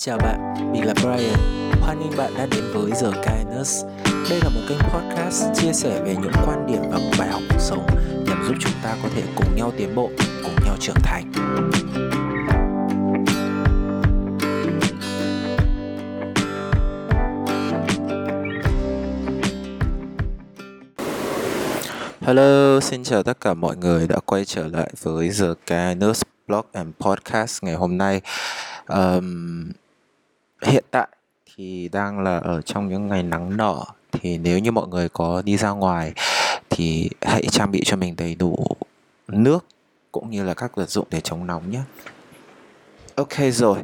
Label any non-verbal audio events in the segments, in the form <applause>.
Chào bạn, mình là Brian. Hoan nghênh bạn đã đến với The Kindness. Đây là một kênh podcast chia sẻ về những quan điểm và bài học cuộc sống nhằm giúp chúng ta có thể cùng nhau tiến bộ, cùng nhau trưởng thành. Hello, xin chào tất cả mọi người đã quay trở lại với The Kindness Blog and Podcast ngày hôm nay. Um, hiện tại thì đang là ở trong những ngày nắng nở thì nếu như mọi người có đi ra ngoài thì hãy trang bị cho mình đầy đủ nước cũng như là các vật dụng để chống nóng nhé. Ok rồi.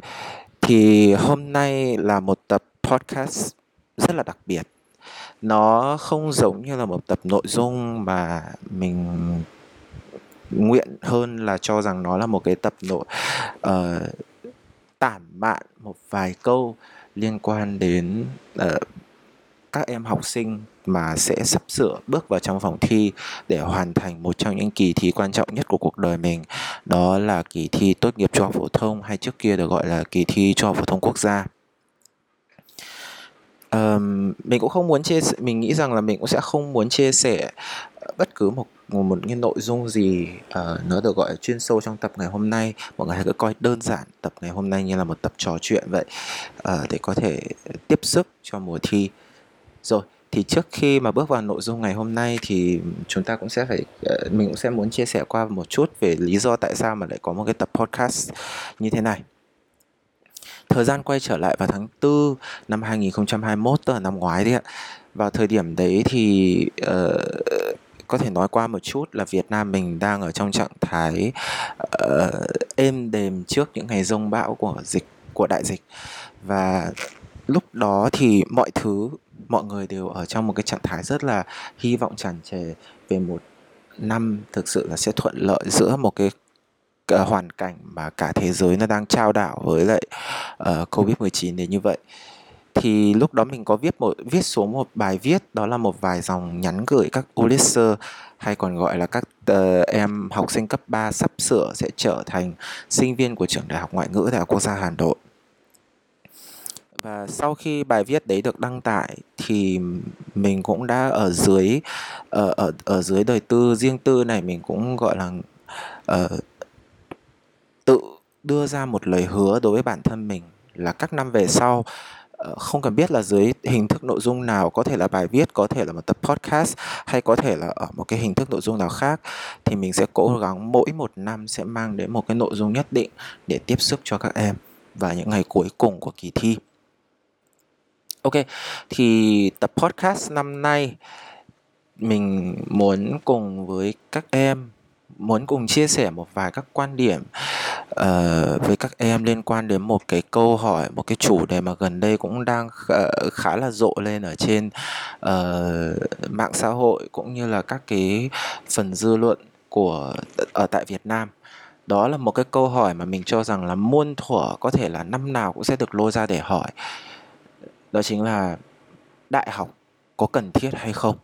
Thì hôm nay là một tập podcast rất là đặc biệt. Nó không giống như là một tập nội dung mà mình nguyện hơn là cho rằng nó là một cái tập nội uh, tản mạn một vài câu liên quan đến uh, các em học sinh mà sẽ sắp sửa bước vào trong phòng thi để hoàn thành một trong những kỳ thi quan trọng nhất của cuộc đời mình. Đó là kỳ thi tốt nghiệp trung học phổ thông hay trước kia được gọi là kỳ thi trung học phổ thông quốc gia. Um, mình cũng không muốn chia sẻ mình nghĩ rằng là mình cũng sẽ không muốn chia sẻ bất cứ một một, cái nội dung gì uh, nó được gọi là chuyên sâu trong tập ngày hôm nay mọi người hãy cứ coi đơn giản tập ngày hôm nay như là một tập trò chuyện vậy uh, để có thể tiếp sức cho mùa thi. Rồi thì trước khi mà bước vào nội dung ngày hôm nay thì chúng ta cũng sẽ phải uh, mình cũng sẽ muốn chia sẻ qua một chút về lý do tại sao mà lại có một cái tập podcast như thế này. Thời gian quay trở lại vào tháng 4 năm 2021 tức là năm ngoái đấy ạ. Vào thời điểm đấy thì uh, có thể nói qua một chút là Việt Nam mình đang ở trong trạng thái uh, êm đềm trước những ngày rông bão của dịch của đại dịch. Và lúc đó thì mọi thứ mọi người đều ở trong một cái trạng thái rất là hy vọng tràn trề về một năm thực sự là sẽ thuận lợi giữa một cái ờ, hoàn cảnh mà cả thế giới nó đang trao đảo với lại ờ, uh, Covid-19 đến như vậy thì lúc đó mình có viết một viết xuống một bài viết đó là một vài dòng nhắn gửi các Ulisser hay còn gọi là các uh, em học sinh cấp 3 sắp sửa sẽ trở thành sinh viên của trường Đại học Ngoại ngữ Đại học Quốc gia Hà Nội. Và sau khi bài viết đấy được đăng tải thì mình cũng đã ở dưới ở ở ở dưới đời tư riêng tư này mình cũng gọi là uh, tự đưa ra một lời hứa đối với bản thân mình là các năm về sau Ờ, không cần biết là dưới hình thức nội dung nào, có thể là bài viết, có thể là một tập podcast, hay có thể là ở một cái hình thức nội dung nào khác, thì mình sẽ cố gắng mỗi một năm sẽ mang đến một cái nội dung nhất định để tiếp sức cho các em và những ngày cuối cùng của kỳ thi. Ok, thì tập podcast năm nay, mình muốn cùng với các em, muốn cùng chia sẻ một vài các quan điểm uh, với các em liên quan đến một cái câu hỏi một cái chủ đề mà gần đây cũng đang khá, khá là rộ lên ở trên uh, mạng xã hội cũng như là các cái phần dư luận của ở tại Việt Nam. Đó là một cái câu hỏi mà mình cho rằng là muôn thuở có thể là năm nào cũng sẽ được lôi ra để hỏi. Đó chính là đại học có cần thiết hay không?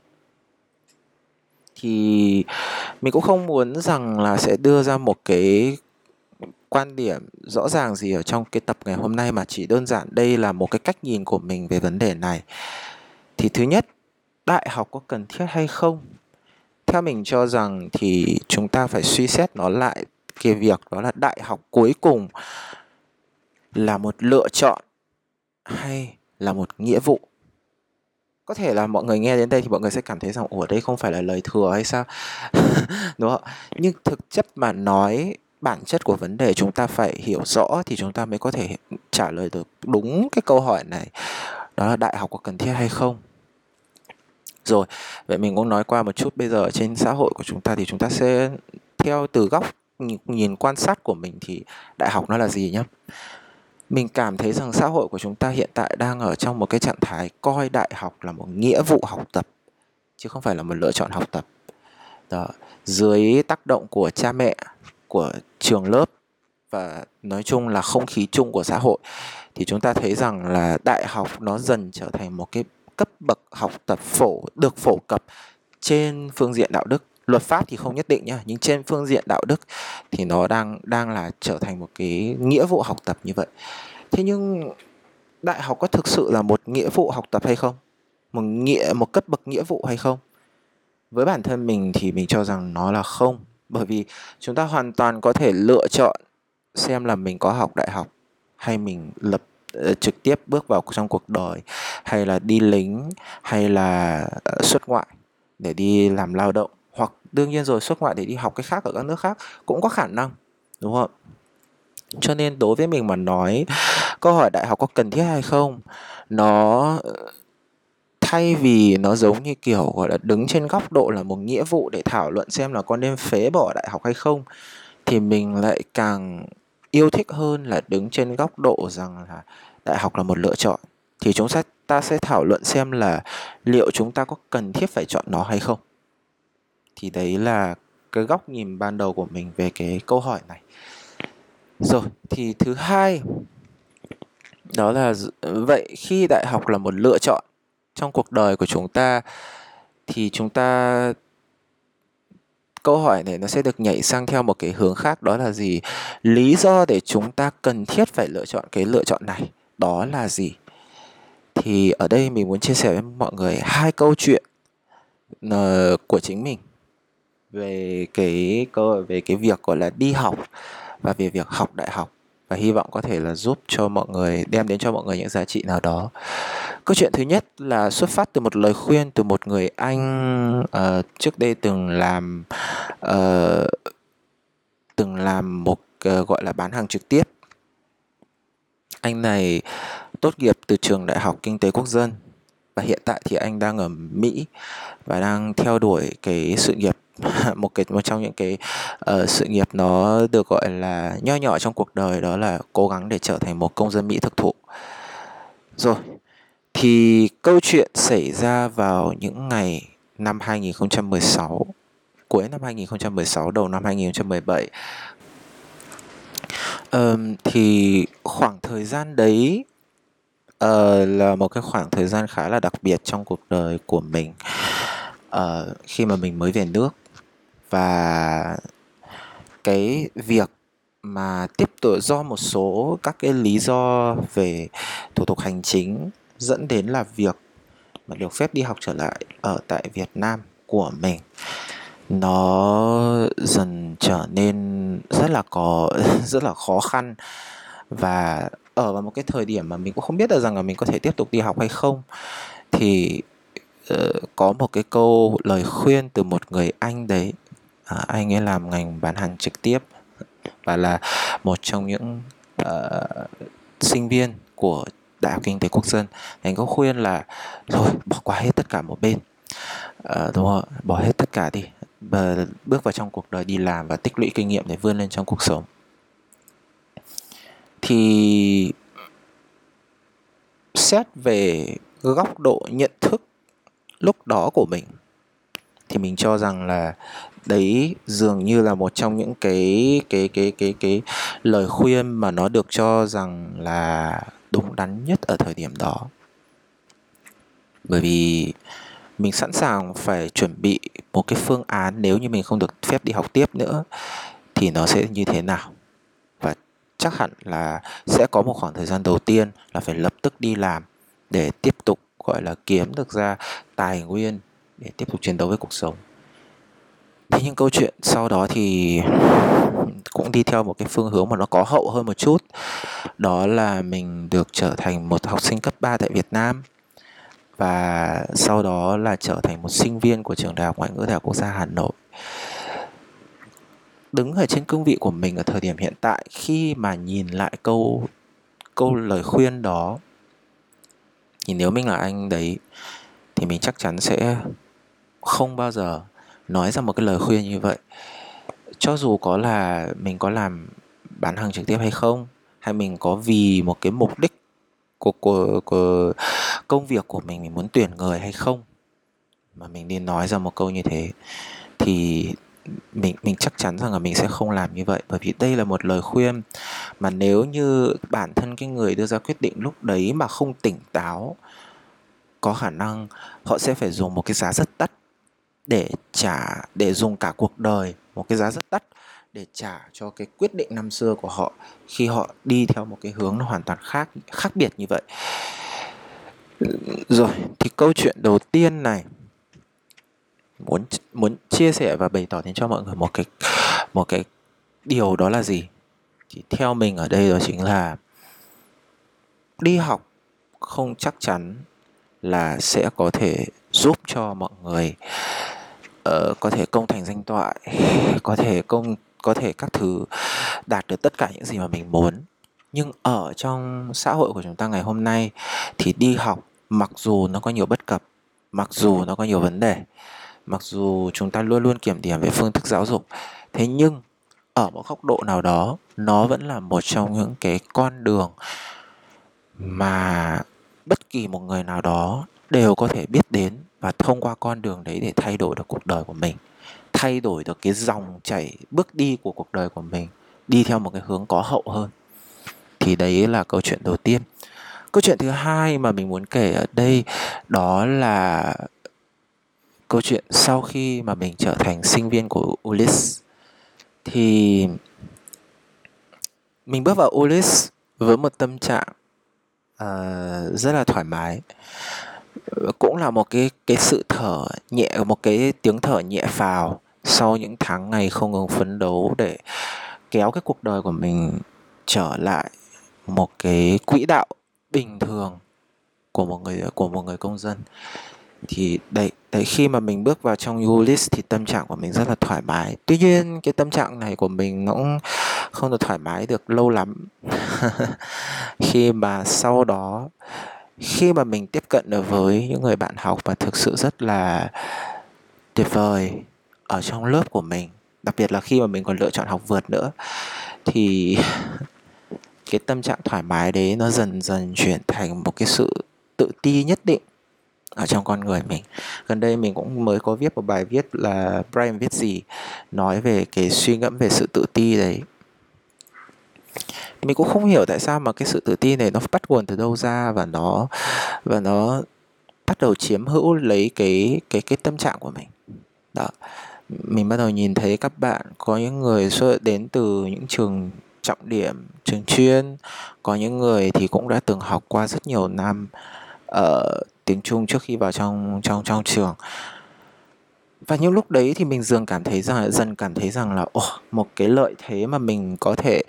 Thì mình cũng không muốn rằng là sẽ đưa ra một cái quan điểm rõ ràng gì ở trong cái tập ngày hôm nay mà chỉ đơn giản đây là một cái cách nhìn của mình về vấn đề này? Thì thứ nhất, đại học có cần thiết hay không? Theo mình cho rằng thì chúng ta phải suy xét nó lại, cái việc đó là đại học cuối cùng là một lựa chọn hay là một nghĩa vụ? Có thể là mọi người nghe đến đây thì mọi người sẽ cảm thấy rằng, ủa, đây không phải là lời thừa hay sao? <laughs> Đúng không? Nhưng thực chất mà nói bản chất của vấn đề chúng ta phải hiểu rõ thì chúng ta mới có thể trả lời được đúng cái câu hỏi này. Đó là đại học có cần thiết hay không? Rồi vậy mình cũng nói qua một chút bây giờ trên xã hội của chúng ta thì chúng ta sẽ theo từ góc nhìn, nhìn quan sát của mình thì đại học nó là gì nhá? Mình cảm thấy rằng xã hội của chúng ta hiện tại đang ở trong một cái trạng thái coi đại học là một nghĩa vụ học tập chứ không phải là một lựa chọn học tập. Đó dưới tác động của cha mẹ của trường lớp và nói chung là không khí chung của xã hội, thì chúng ta thấy rằng là đại học nó dần trở thành một cái cấp bậc học tập phổ, được phổ cập trên phương diện đạo đức. Luật pháp thì không nhất định nhá, nhưng trên phương diện đạo đức thì nó đang đang là trở thành một cái nghĩa vụ học tập như vậy. Thế nhưng đại học có thực sự là một nghĩa vụ học tập hay không? Một nghĩa, một cấp bậc nghĩa vụ hay không? Với bản thân mình thì mình cho rằng nó là không bởi vì chúng ta hoàn toàn có thể lựa chọn xem là mình có học đại học hay mình lập ờ, trực tiếp bước vào trong cuộc đời, hay là đi lính, hay là ờ, xuất ngoại để đi làm lao động. Hoặc đương nhiên rồi, xuất ngoại để đi học cái khác ở các nước khác cũng có khả năng, đúng không? Cho nên đối với mình mà nói, câu hỏi đại học có cần thiết hay không, nó ờ, thay vì nó giống như kiểu, gọi là, đứng trên góc độ là một nghĩa vụ để thảo luận xem là con nên phế bỏ đại học hay không, thì mình lại càng yêu thích hơn là đứng trên góc độ rằng là đại học là một lựa chọn. Thì chúng ta ta sẽ thảo luận xem là liệu chúng ta có cần thiết phải chọn nó hay không. Thì đấy là cái góc nhìn ban đầu của mình về cái câu hỏi này. Rồi, thì thứ hai, đó là vậy khi đại học là một lựa chọn trong cuộc đời của chúng ta thì chúng ta, câu hỏi này nó sẽ được nhảy sang theo một cái hướng khác, đó là gì? Lý do để chúng ta cần thiết phải lựa chọn cái lựa chọn này, đó là gì? Thì ở đây mình muốn chia sẻ với mọi người hai câu chuyện ờ, của chính mình về cái câu, về cái việc gọi là đi học và về việc học đại học và hy vọng có thể là giúp cho mọi người đem đến cho mọi người những giá trị nào đó. Câu chuyện thứ nhất là xuất phát từ một lời khuyên từ một người anh uh, trước đây từng làm uh, từng làm một uh, gọi là bán hàng trực tiếp. Anh này tốt nghiệp từ trường đại học kinh tế quốc dân và hiện tại thì anh đang ở Mỹ và đang theo đuổi cái sự nghiệp <laughs> một cái một trong những cái uh, sự nghiệp nó được gọi là nho nhỏ trong cuộc đời đó là cố gắng để trở thành một công dân Mỹ thực thụ. Rồi, thì câu chuyện xảy ra vào những ngày năm 2016 cuối năm 2016 đầu năm 2017 um, thì khoảng thời gian đấy uh, là một cái khoảng thời gian khá là đặc biệt trong cuộc đời của mình. Uh, khi mà mình mới về nước và cái việc mà tiếp tục do một số các cái lý do về thủ tục hành chính dẫn đến là việc mà được phép đi học trở lại ở tại Việt Nam của mình nó dần trở nên rất là có <laughs> rất là khó khăn. Và ở vào một cái thời điểm mà mình cũng không biết được rằng là mình có thể tiếp tục đi học hay không thì uh, có một cái câu lời khuyên từ một người anh đấy à, anh ấy làm ngành bán hàng trực tiếp và là một trong những uh, sinh viên của đại học kinh tế quốc dân. Anh có khuyên là thôi bỏ qua hết tất cả một bên. Uh, đúng không bỏ hết tất cả đi và bước vào trong cuộc đời đi làm và tích lũy kinh nghiệm để vươn lên trong cuộc sống. Thì xét về góc độ nhận thức lúc đó của mình thì mình cho rằng là đấy dường như là một trong những cái cái cái cái cái lời khuyên mà nó được cho rằng là đúng đắn nhất ở thời điểm đó. Bởi vì mình sẵn sàng phải chuẩn bị một cái phương án nếu như mình không được phép đi học tiếp nữa thì nó sẽ như thế nào. Và chắc hẳn là sẽ có một khoảng thời gian đầu tiên là phải lập tức đi làm để tiếp tục, gọi là, kiếm được ra tài nguyên để tiếp tục chiến đấu với cuộc sống thế nhưng câu chuyện sau đó thì cũng đi theo một cái phương hướng mà nó có hậu hơn một chút. Đó là mình được trở thành một học sinh cấp 3 tại Việt Nam. Và sau đó là trở thành một sinh viên của trường đại học ngoại ngữ đại học quốc gia Hà Nội. Đứng ở trên cương vị của mình ở thời điểm hiện tại, khi mà nhìn lại câu câu lời khuyên đó, thì nếu mình là anh đấy, thì mình chắc chắn sẽ không bao giờ nói ra một cái lời khuyên như vậy. Cho dù có là mình có làm bán hàng trực tiếp hay không hay mình có vì một cái mục đích của, của, của công việc của mình mình muốn tuyển người hay không mà mình đi nói ra một câu như thế thì mình mình chắc chắn rằng là mình sẽ không làm như vậy. Bởi vì đây là một lời khuyên mà nếu như bản thân cái người đưa ra quyết định lúc đấy mà không tỉnh táo có khả năng họ sẽ phải dùng một cái giá rất đắt để trả, để dùng cả cuộc đời, một cái giá rất đắt để trả cho cái quyết định năm xưa của họ khi họ đi theo một cái hướng nó hoàn toàn khác khác biệt như vậy. Rồi, thì câu chuyện đầu tiên này, muốn muốn chia sẻ và bày tỏ đến cho mọi người một cái một cái điều đó là gì? Thì theo mình ở đây đó chính là đi học không chắc chắn là sẽ có thể giúp cho mọi người uh, có thể công thành danh toại <laughs> có thể công có thể các thứ đạt được tất cả những gì mà mình muốn. Nhưng ở trong xã hội của chúng ta ngày hôm nay thì đi học mặc dù nó có nhiều bất cập mặc dù nó có nhiều vấn đề mặc dù chúng ta luôn luôn kiểm điểm về phương thức giáo dục thế nhưng ở một góc độ nào đó nó vẫn là một trong những cái con đường mà bất kỳ một người nào đó đều có thể biết đến và thông qua con đường đấy để thay đổi được cuộc đời của mình thay đổi được cái dòng chảy bước đi của cuộc đời của mình đi theo một cái hướng có hậu hơn. Thì đấy là câu chuyện đầu tiên. Câu chuyện thứ hai mà mình muốn kể ở đây đó là câu chuyện sau khi mà mình trở thành sinh viên của Ulyss. Thì mình bước vào Ulyss với một tâm trạng uh, rất là thoải mái cũng là một cái cái sự thở nhẹ, một cái tiếng thở nhẹ phào sau những tháng ngày không ngừng phấn đấu để kéo cái cuộc đời của mình trở lại một cái quỹ đạo bình thường của một người, của một người công dân. Thì đấy đấy, khi mà mình bước vào trong Ulyss thì tâm trạng của mình rất là thoải mái. Tuy nhiên, cái tâm trạng này của mình nó cũng không được thoải mái được lâu lắm. <laughs> Khi mà sau đó khi mà mình tiếp cận được với những người bạn học và thực sự rất là tuyệt vời ở trong lớp của mình, đặc biệt là khi mà mình còn lựa chọn học vượt nữa, thì <laughs> cái tâm trạng thoải mái đấy nó dần dần chuyển thành một cái sự tự ti nhất định ở trong con người mình. Gần đây mình cũng mới có viết một bài viết là Brian viết gì, nói về cái suy ngẫm về sự tự ti đấy mình cũng không hiểu tại sao mà cái sự tự ti này nó bắt nguồn từ đâu ra và nó và nó bắt đầu chiếm hữu lấy cái cái cái tâm trạng của mình. Đó. Mình bắt đầu nhìn thấy các bạn có những người xuất đến từ những trường trọng điểm trường chuyên có những người thì cũng đã từng học qua rất nhiều năm ở uh, tiếng Trung trước khi vào trong trong trong trường và những lúc đấy thì mình dường cảm thấy rằng dần cảm thấy rằng là oh, một cái lợi thế mà mình có thể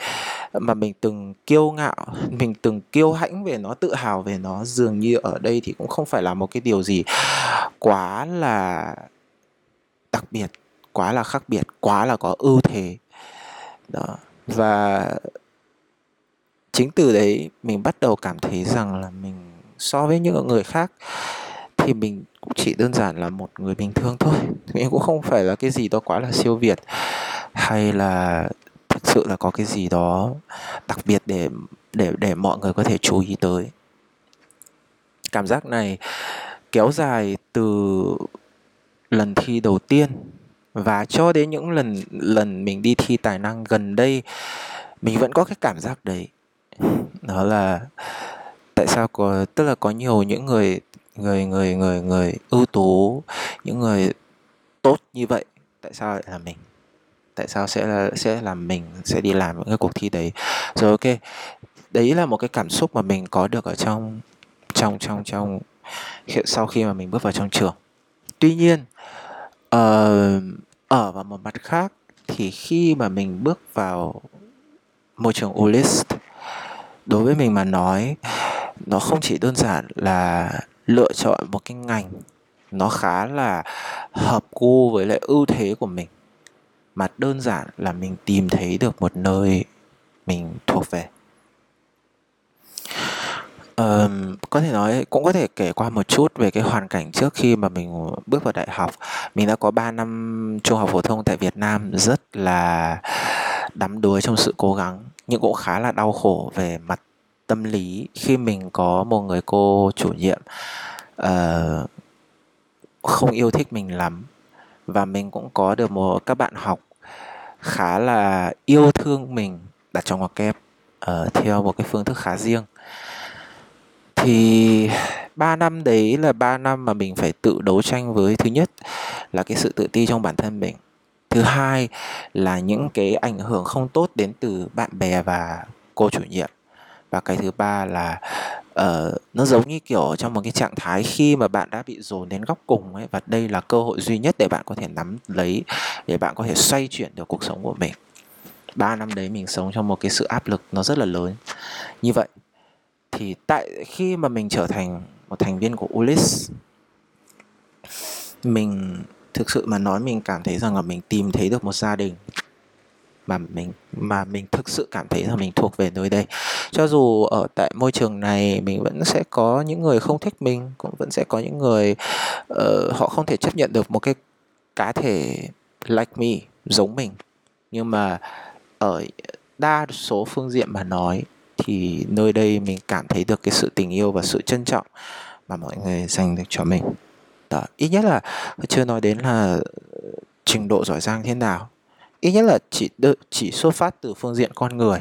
mà mình từng kiêu ngạo mình từng kiêu hãnh về nó tự hào về nó dường như ở đây thì cũng không phải là một cái điều gì quá là đặc biệt quá là khác biệt quá là có ưu thế. Đó. Và chính từ đấy mình bắt đầu cảm thấy rằng là mình so với những người khác thì mình cũng chỉ đơn giản là một người bình thường thôi. Mình cũng không phải là cái gì đó quá là siêu việt, hay là thực sự là có cái gì đó đặc biệt để để để mọi người có thể chú ý tới. Cảm giác này kéo dài từ lần thi đầu tiên và cho đến những lần lần mình đi thi tài năng gần đây, mình vẫn có cái cảm giác đấy. Đó là tại sao có, tức là có nhiều những người người người người người ưu tú những người tốt như vậy tại sao lại là mình? Tại sao sẽ là sẽ là mình sẽ đi làm những cái cuộc thi đấy? Rồi ok đấy là một cái cảm xúc mà mình có được ở trong trong trong trong sau khi mà mình bước vào trong trường. Tuy nhiên uh, ở vào một mặt khác thì khi mà mình bước vào môi trường Ulyss đối với mình mà nói nó không chỉ đơn giản là lựa chọn một cái ngành nó khá là hợp gu với lại ưu thế của mình mà đơn giản là mình tìm thấy được một nơi mình thuộc về. Um, có thể nói cũng có thể kể qua một chút về cái hoàn cảnh trước khi mà mình bước vào đại học. Mình đã có 3 năm trung học phổ thông tại Việt Nam rất là đắm đuối trong sự cố gắng nhưng cũng khá là đau khổ về mặt tâm lý khi mình có một người cô chủ nhiệm uh, không yêu thích mình lắm và mình cũng có được một các bạn học khá là yêu thương mình đặt trong ngoặc kép uh, theo một cái phương thức khá riêng. Thì 3 năm đấy là 3 năm mà mình phải tự đấu tranh với thứ nhất là cái sự tự ti trong bản thân mình. Thứ hai là những cái ảnh hưởng không tốt đến từ bạn bè và cô chủ nhiệm và cái thứ ba là uh, nó giống như kiểu trong một cái trạng thái khi mà bạn đã bị dồn đến góc cùng ấy và đây là cơ hội duy nhất để bạn có thể nắm lấy để bạn có thể xoay chuyển được cuộc sống của mình. Ba năm đấy mình sống trong một cái sự áp lực nó rất là lớn. Như vậy thì tại khi mà mình trở thành một thành viên của Ulis mình thực sự mà nói mình cảm thấy rằng là mình tìm thấy được một gia đình mà mình mà mình thực sự cảm thấy là mình thuộc về nơi đây. Cho dù ở tại môi trường này mình vẫn sẽ có những người không thích mình cũng vẫn sẽ có những người uh, họ không thể chấp nhận được một cái cá thể like me giống mình. Nhưng mà ở đa số phương diện mà nói thì nơi đây mình cảm thấy được cái sự tình yêu và sự trân trọng mà mọi người dành được cho mình. Đó ít nhất là chưa nói đến là trình độ giỏi giang thế nào ít nhất là chỉ đợi, chỉ xuất phát từ phương diện con người.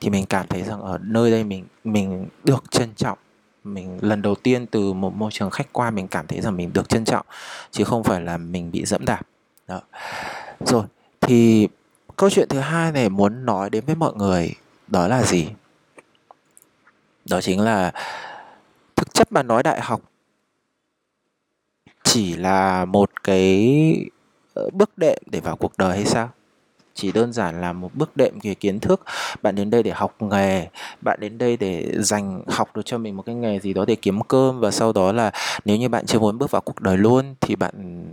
Thì mình cảm thấy rằng ở nơi đây mình mình được trân trọng. Mình lần đầu tiên từ một môi trường khách quan mình cảm thấy rằng mình được trân trọng chứ không phải là mình bị dẫm đạp. Đó. Rồi thì câu chuyện thứ hai này muốn nói đến với mọi người đó là gì? Đó chính là thực chất mà nói đại học chỉ là một cái ờ, bước đệm để vào cuộc đời hay sao? Chỉ đơn giản là một bước đệm về kiến thức. Bạn đến đây để học nghề, bạn đến đây để dành, học được cho mình một cái nghề gì đó để kiếm cơm và sau đó là nếu như bạn chưa muốn bước vào cuộc đời luôn thì bạn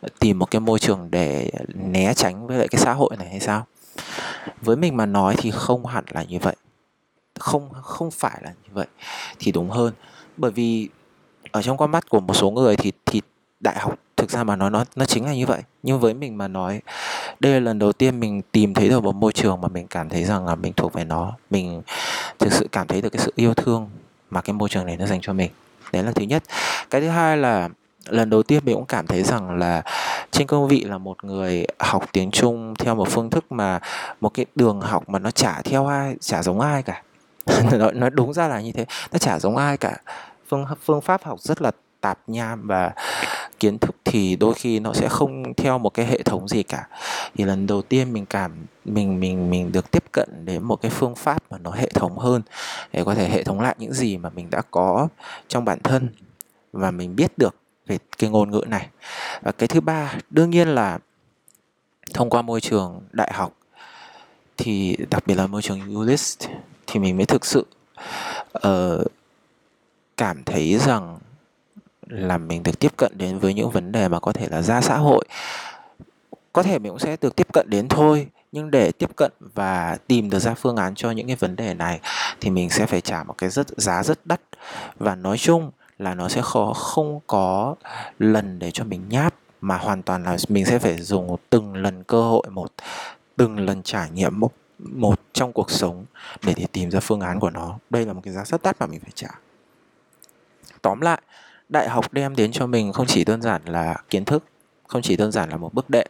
ờ, tìm một cái môi trường để né tránh với lại cái xã hội này hay sao? Với mình mà nói thì không hẳn là như vậy. Không không phải là như vậy thì đúng hơn. Bởi vì ở trong con mắt của một số người thì thì đại học thực ra mà nói, nó nó chính là như vậy. Nhưng với mình mà nói, đây là lần đầu tiên mình tìm thấy được một môi trường mà mình cảm thấy rằng là mình thuộc về nó. Mình thực sự cảm thấy được cái sự yêu thương mà cái môi trường này nó dành cho mình. Đấy là thứ nhất. Cái thứ hai là lần đầu tiên mình cũng cảm thấy rằng là trên cương vị là một người học tiếng Trung theo một phương thức mà một cái đường học mà nó chả theo ai, chả giống ai cả. <laughs> Nó đúng ra là như thế. Nó chả giống ai cả. Phương phương pháp học rất là tạp nham và kiến thức thì đôi khi nó sẽ không theo một cái hệ thống gì cả. Thì lần đầu tiên mình cảm mình mình mình được tiếp cận đến một cái phương pháp mà nó hệ thống hơn để có thể hệ thống lại những gì mà mình đã có trong bản thân và mình biết được về cái ngôn ngữ này. Và cái thứ ba đương nhiên là thông qua môi trường đại học thì đặc biệt là môi trường ULIS thì mình mới thực sự uh, cảm thấy rằng là mình được tiếp cận đến với những vấn đề mà có thể là ra xã hội. Có thể mình cũng sẽ được tiếp cận đến thôi, nhưng để tiếp cận và tìm được ra phương án cho những cái vấn đề này thì mình sẽ phải trả một cái rất, giá rất đắt. Và nói chung là nó sẽ khó, không có lần để cho mình nháp, mà hoàn toàn là mình sẽ phải dùng từng lần cơ hội một, từng lần trải nghiệm một một trong cuộc sống để để tìm ra phương án của nó. Đây là một cái giá rất đắt mà mình phải trả. Tóm lại đại học đem đến cho mình không chỉ đơn giản là kiến thức, không chỉ đơn giản là một bước đệm,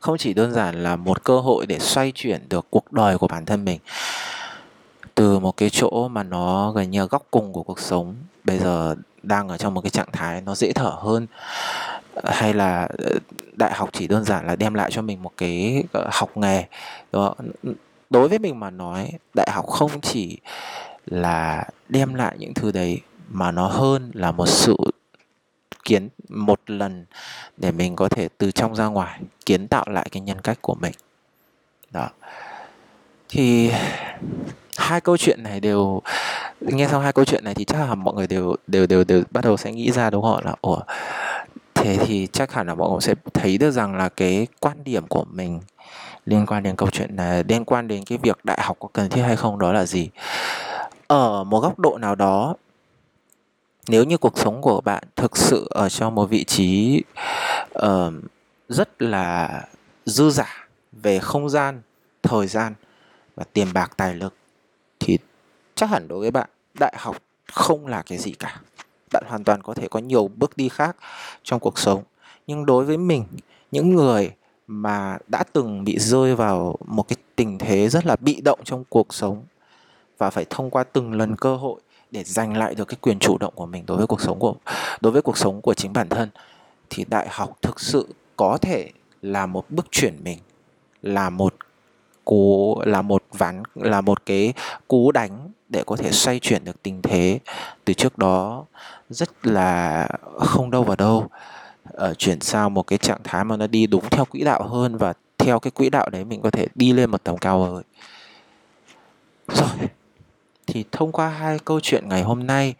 không chỉ đơn giản là một cơ hội để xoay chuyển được cuộc đời của bản thân mình. Từ một cái chỗ mà nó gần như góc cùng của cuộc sống, bây giờ đang ở trong một cái trạng thái nó dễ thở hơn, hay là ờ, đại học chỉ đơn giản là đem lại cho mình một cái ờ, học nghề đó đối với mình mà nói, đại học không chỉ là đem lại những thứ đấy, mà nó hơn là một sự kiến một lần để mình có thể từ trong ra ngoài kiến tạo lại cái nhân cách của mình. Đó. Thì hai câu chuyện này đều, nghe xong hai câu chuyện này thì chắc là mọi người đều đều đều đều bắt đầu sẽ nghĩ ra đúng không là, ủa, thế thì chắc hẳn là mọi người sẽ thấy được rằng là cái quan điểm của mình liên quan đến câu chuyện này, liên quan đến cái việc đại học có cần thiết hay không đó là gì. Ở một góc độ nào đó nếu như cuộc sống của bạn thực sự ở trong một vị trí uh, rất là dư giả về không gian thời gian và tiền bạc tài lực thì chắc hẳn đối với bạn đại học không là cái gì cả. Bạn hoàn toàn có thể có nhiều bước đi khác trong cuộc sống. Nhưng đối với mình những người mà đã từng bị rơi vào một cái tình thế rất là bị động trong cuộc sống và phải thông qua từng lần cơ hội để giành lại được cái quyền chủ động của mình đối với cuộc sống của, đối với cuộc sống của chính bản thân, thì đại học thực sự có thể là một bước chuyển mình, là một cú, là một ván, là một cái cú đánh để có thể xoay chuyển được tình thế. Từ trước đó, rất là không đâu vào đâu ở chuyển sang một cái trạng thái mà nó đi đúng theo quỹ đạo hơn và theo cái quỹ đạo đấy mình có thể đi lên một tầm cao hơn rồi thì thông qua hai câu chuyện ngày hôm nay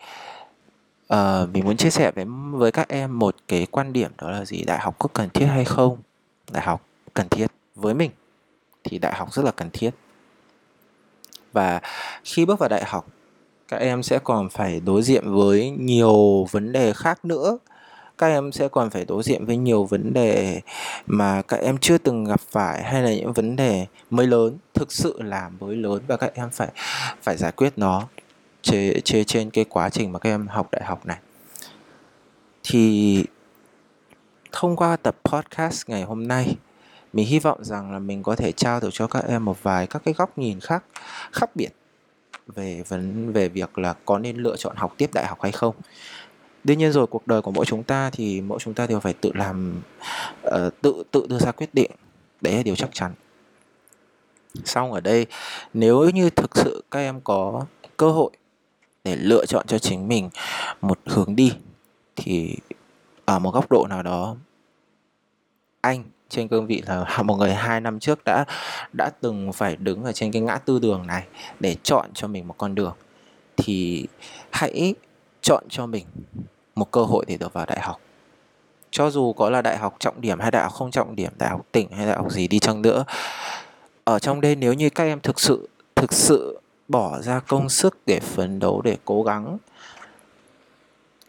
uh, mình muốn chia sẻ với với các em một cái quan điểm đó là gì? Đại học có cần thiết hay không? Đại học cần thiết với mình thì đại học rất là cần thiết. Và khi bước vào đại học các em sẽ còn phải đối diện với nhiều vấn đề khác nữa các em sẽ còn phải đối diện với nhiều vấn đề mà các em chưa từng gặp phải hay là những vấn đề mới lớn, thực sự là mới lớn và các em phải phải giải quyết nó trên trên trên cái quá trình mà các em học đại học này. Thì thông qua tập podcast ngày hôm nay, mình hy vọng rằng là mình có thể trao được cho các em một vài các cái góc nhìn khác khác biệt về vấn, về việc là có nên lựa chọn học tiếp đại học hay không đương nhiên rồi cuộc đời của mỗi chúng ta thì mỗi chúng ta đều phải tự làm uh, tự tự đưa ra quyết định. Đấy là điều chắc chắn. Xong ở đây nếu như thực sự các em có cơ hội để lựa chọn cho chính mình một hướng đi thì ở một góc độ nào đó anh trên cương vị là <laughs> một người hai năm trước đã đã từng phải đứng ở trên cái ngã tư đường này để chọn cho mình một con đường thì hãy chọn cho mình một cơ hội để được vào đại học. Cho dù có là đại học trọng điểm hay đại học không trọng điểm, đại học tỉnh hay đại học gì đi chăng nữa, ở trong đây nếu như các em thực sự thực sự bỏ ra công sức để phấn đấu, để cố gắng,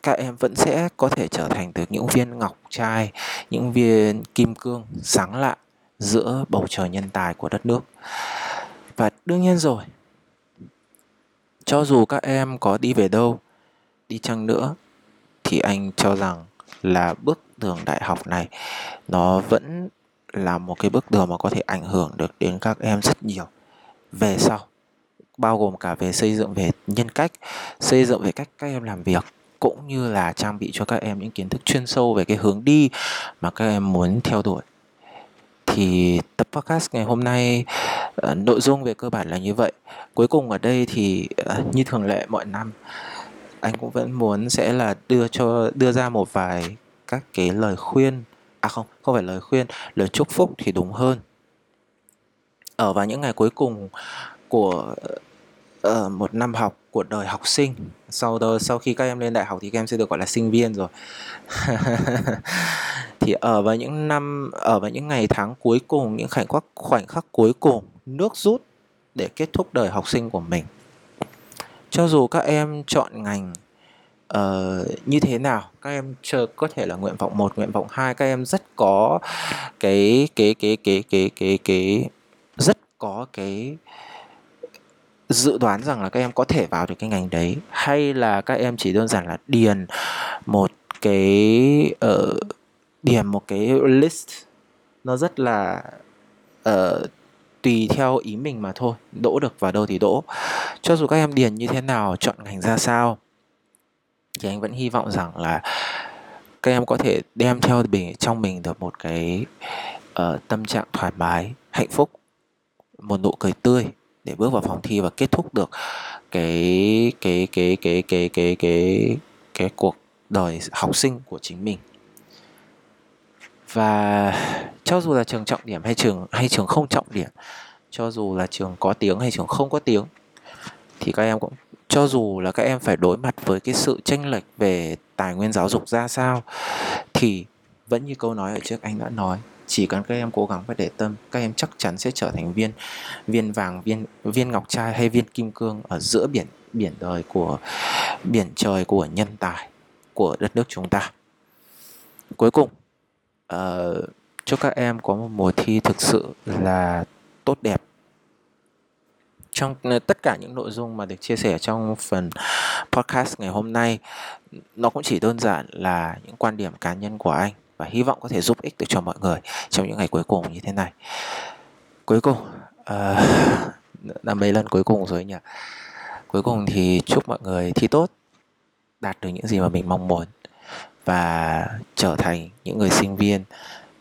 các em vẫn sẽ có thể trở thành được những viên ngọc trai, những viên kim cương sáng lạ giữa bầu trời nhân tài của đất nước. Và đương nhiên rồi, cho dù các em có đi về đâu, đi chăng nữa thì anh cho rằng là bước đường đại học này nó vẫn là một cái bước đường mà có thể ảnh hưởng được đến các em rất nhiều. Về sau bao gồm cả về xây dựng về nhân cách xây dựng về cách các em làm việc cũng như là trang bị cho các em những kiến thức chuyên sâu về cái hướng đi mà các em muốn theo đuổi. Thì tập podcast ngày hôm nay uh, nội dung về cơ bản là như vậy. Cuối cùng ở đây thì uh, như thường lệ mọi năm anh cũng vẫn muốn sẽ là đưa cho đưa ra một vài các cái lời khuyên. À không không phải lời khuyên lời chúc phúc thì đúng hơn. Ở vào những ngày cuối cùng của uh, một năm học của đời học sinh sau đó sau khi các em lên đại học thì các em sẽ được gọi là sinh viên rồi. <laughs> Thì ở vào những năm ở vào những ngày tháng cuối cùng những khoảnh khắc khoảnh khắc cuối cùng nước rút để kết thúc đời học sinh của mình cho dù các em chọn ngành uh, như thế nào các em chờ có thể là nguyện vọng một nguyện vọng hai các em rất có cái cái cái cái cái cái cái rất có cái dự đoán rằng là các em có thể vào được cái ngành đấy. Hay là các em chỉ đơn giản là điền một cái uh, điền một cái list nó rất là uh, tùy theo ý mình mà thôi đỗ được vào đâu thì đỗ. Cho dù các em điền như thế nào chọn ngành ra sao thì anh vẫn hy vọng rằng là các em có thể đem theo mình trong mình được một cái uh, tâm trạng thoải mái hạnh phúc một nụ cười tươi để bước vào phòng thi và kết thúc được cái cái cái cái cái cái cái cái cuộc đời học sinh của chính mình. Và cho dù là trường trọng điểm hay trường hay trường không trọng điểm cho dù là trường có tiếng hay trường không có tiếng thì các em cũng cho dù là các em phải đối mặt với cái sự tranh lệch về tài nguyên giáo dục ra sao thì vẫn như câu nói ở trước anh đã nói chỉ cần các em cố gắng và để tâm các em chắc chắn sẽ trở thành viên viên vàng viên viên ngọc trai hay viên kim cương ở giữa biển biển đời của biển trời của nhân tài của đất nước chúng ta. Cuối cùng uh, chúc các em có một mùa thi thực sự là tốt đẹp. Trong ờ, tất cả những nội dung mà được chia sẻ trong phần podcast ngày hôm nay nó cũng chỉ đơn giản là những quan điểm cá nhân của anh và hy vọng có thể giúp ích được cho mọi người trong những ngày cuối cùng như thế này. Cuối cùng ờ, uh, là mấy lần cuối cùng rồi nhỉ? Cuối cùng thì chúc mọi người thi tốt đạt được những gì mà mình mong muốn và trở thành những người sinh viên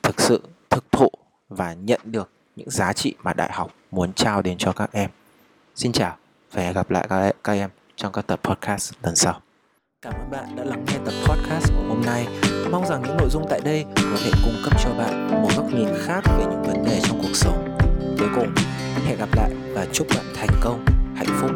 thực sự thực thụ và nhận được những giá trị mà đại học muốn trao đến cho các em xin chào và hẹn gặp lại các, em trong các tập podcast lần sau Cảm ơn bạn đã lắng nghe tập podcast của hôm nay. Mong rằng những nội dung tại đây có thể cung cấp cho bạn một góc nhìn khác về những vấn đề trong cuộc sống. Cuối cùng, hẹn gặp lại và chúc bạn thành công, hạnh phúc